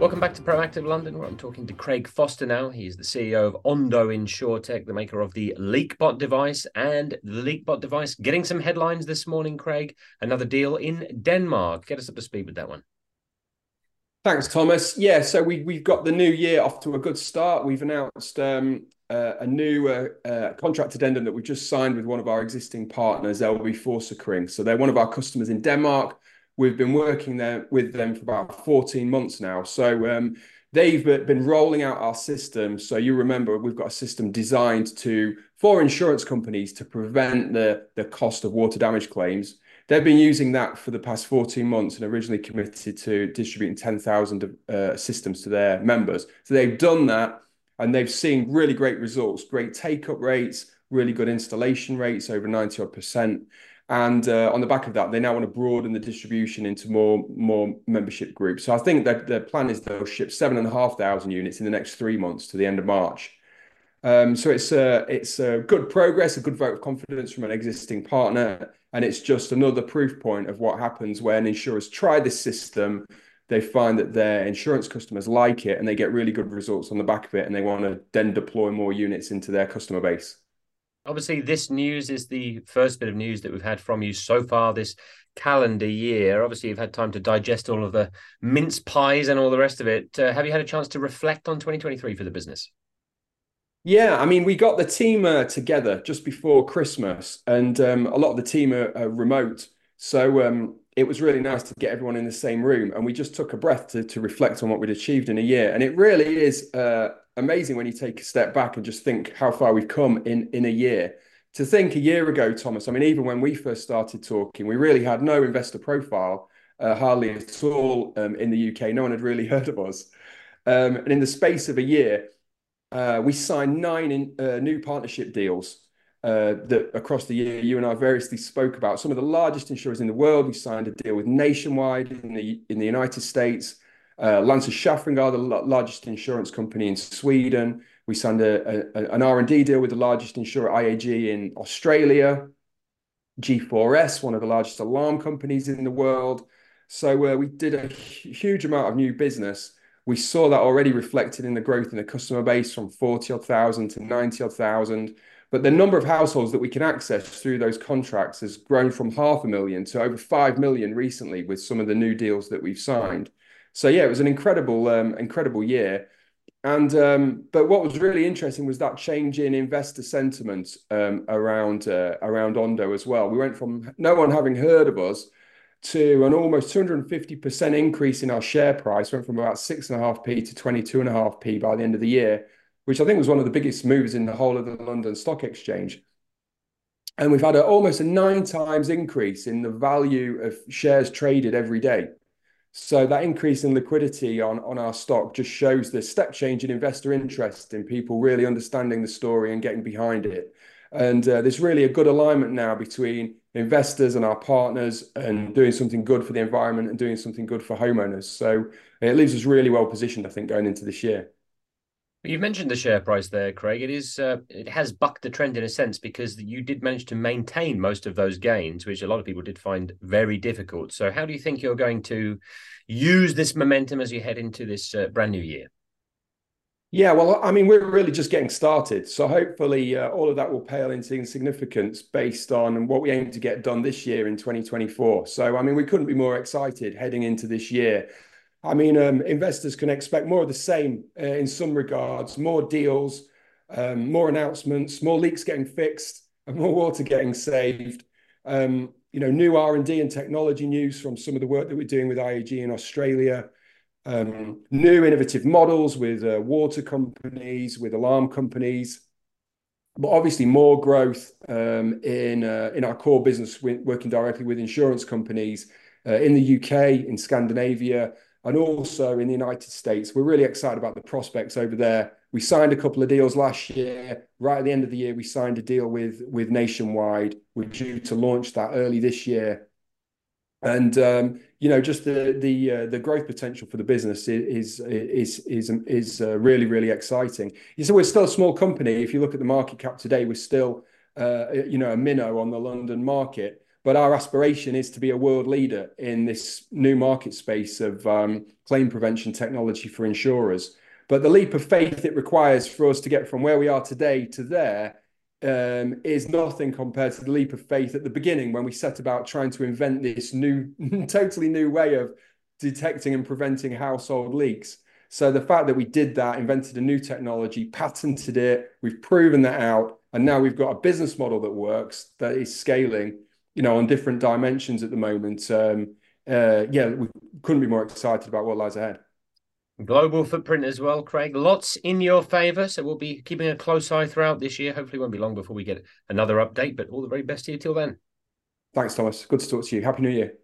Welcome back to Proactive London, where I'm talking to Craig Foster now. He's the CEO of Ondo InsurTech, the maker of the LeakBot device, and the LeakBot device getting some headlines this morning, Craig. Another deal in Denmark. Get us up to speed with that one. Thanks, Thomas. Yeah, so we, we've got the new year off to a good start. We've announced um, uh, a new uh, uh, contract addendum that we've just signed with one of our existing partners, LB Forsikring. So they're one of our customers in Denmark. We've been working there with them for about 14 months now. So um, they've been rolling out our system. So you remember we've got a system designed to for insurance companies to prevent the, the cost of water damage claims. They've been using that for the past 14 months and originally committed to distributing 10,000 uh, systems to their members. So they've done that and they've seen really great results, great take up rates, really good installation rates, over 90 odd percent. And uh, on the back of that, they now want to broaden the distribution into more more membership groups. So I think that their plan is they'll ship seven and a half thousand units in the next three months to the end of March. Um, so it's a it's a good progress, a good vote of confidence from an existing partner, and it's just another proof point of what happens when insurers try this system. They find that their insurance customers like it, and they get really good results on the back of it, and they want to then deploy more units into their customer base. Obviously, this news is the first bit of news that we've had from you so far this calendar year. Obviously, you've had time to digest all of the mince pies and all the rest of it. Uh, have you had a chance to reflect on 2023 for the business? Yeah, I mean, we got the team uh, together just before Christmas, and um, a lot of the team are, are remote. So um, it was really nice to get everyone in the same room, and we just took a breath to, to reflect on what we'd achieved in a year. And it really is uh, amazing when you take a step back and just think how far we've come in in a year. To think a year ago, Thomas, I mean, even when we first started talking, we really had no investor profile, uh, hardly at all um, in the UK. No one had really heard of us. Um, and in the space of a year, uh, we signed nine in, uh, new partnership deals uh, that across the year you and I variously spoke about. Some of the largest insurers in the world. We signed a deal with Nationwide in the in the United States. Uh, Länsförsäkringar, the largest insurance company in Sweden. We signed a, a, an R&D deal with the largest insurer, IAG, in Australia. G4S, one of the largest alarm companies in the world. So uh, we did a huge amount of new business. We saw that already reflected in the growth in the customer base from 40 odd thousand to 90 odd thousand. But the number of households that we can access through those contracts has grown from half a million to over 5 million recently with some of the new deals that we've signed. So yeah, it was an incredible, um, incredible year. And um, but what was really interesting was that change in investor sentiment um, around uh, around Ondo as well. We went from no one having heard of us to an almost 250% increase in our share price. Went from about six and a half p to 22 and a half p by the end of the year, which I think was one of the biggest moves in the whole of the London Stock Exchange. And we've had a, almost a nine times increase in the value of shares traded every day. So that increase in liquidity on, on our stock just shows the step change in investor interest in people really understanding the story and getting behind it. And uh, there's really a good alignment now between investors and our partners and doing something good for the environment and doing something good for homeowners. So it leaves us really well positioned, I think, going into this year. You've mentioned the share price there, Craig. It is uh, it has bucked the trend in a sense because you did manage to maintain most of those gains, which a lot of people did find very difficult. So, how do you think you're going to use this momentum as you head into this uh, brand new year? Yeah, well, I mean, we're really just getting started. So hopefully, uh, all of that will pale into insignificance based on what we aim to get done this year in 2024. So, I mean, we couldn't be more excited heading into this year. I mean, um, investors can expect more of the same uh, in some regards, more deals, um, more announcements, more leaks getting fixed, and more water getting saved. Um, you know, new R&D and technology news from some of the work that we're doing with IAG in Australia, um, new innovative models with uh, water companies, with alarm companies, but obviously more growth um, in uh, in our core business, working directly with insurance companies uh, in the UK, in Scandinavia, and also in the United States. We're really excited about the prospects over there. We signed a couple of deals last year. Right at the end of the year, we signed a deal with with Nationwide. We're due to launch that early this year. And um, you know, just the the uh, the growth potential for the business is is is is uh, really really exciting. You so we're still a small company. If you look at the market cap today, we're still uh, you know a minnow on the London market but our aspiration is to be a world leader in this new market space of um, claim prevention technology for insurers. But the leap of faith it requires for us to get from where we are today to there um, is nothing compared to the leap of faith at the beginning when we set about trying to invent this new, totally new way of detecting and preventing household leaks. So the fact that we did that, invented a new technology, patented it, we've proven that out, and now we've got a business model that works, that is scaling, you know, on different dimensions at the moment. Um, uh, yeah, we couldn't be more excited about what lies ahead. Global footprint as well, Craig. Lots in your favour. So we'll be keeping a close eye throughout this year. Hopefully, won't be long before we get another update, but all the very best to you till then. Thanks, Thomas. Good to talk to you. Happy New Year.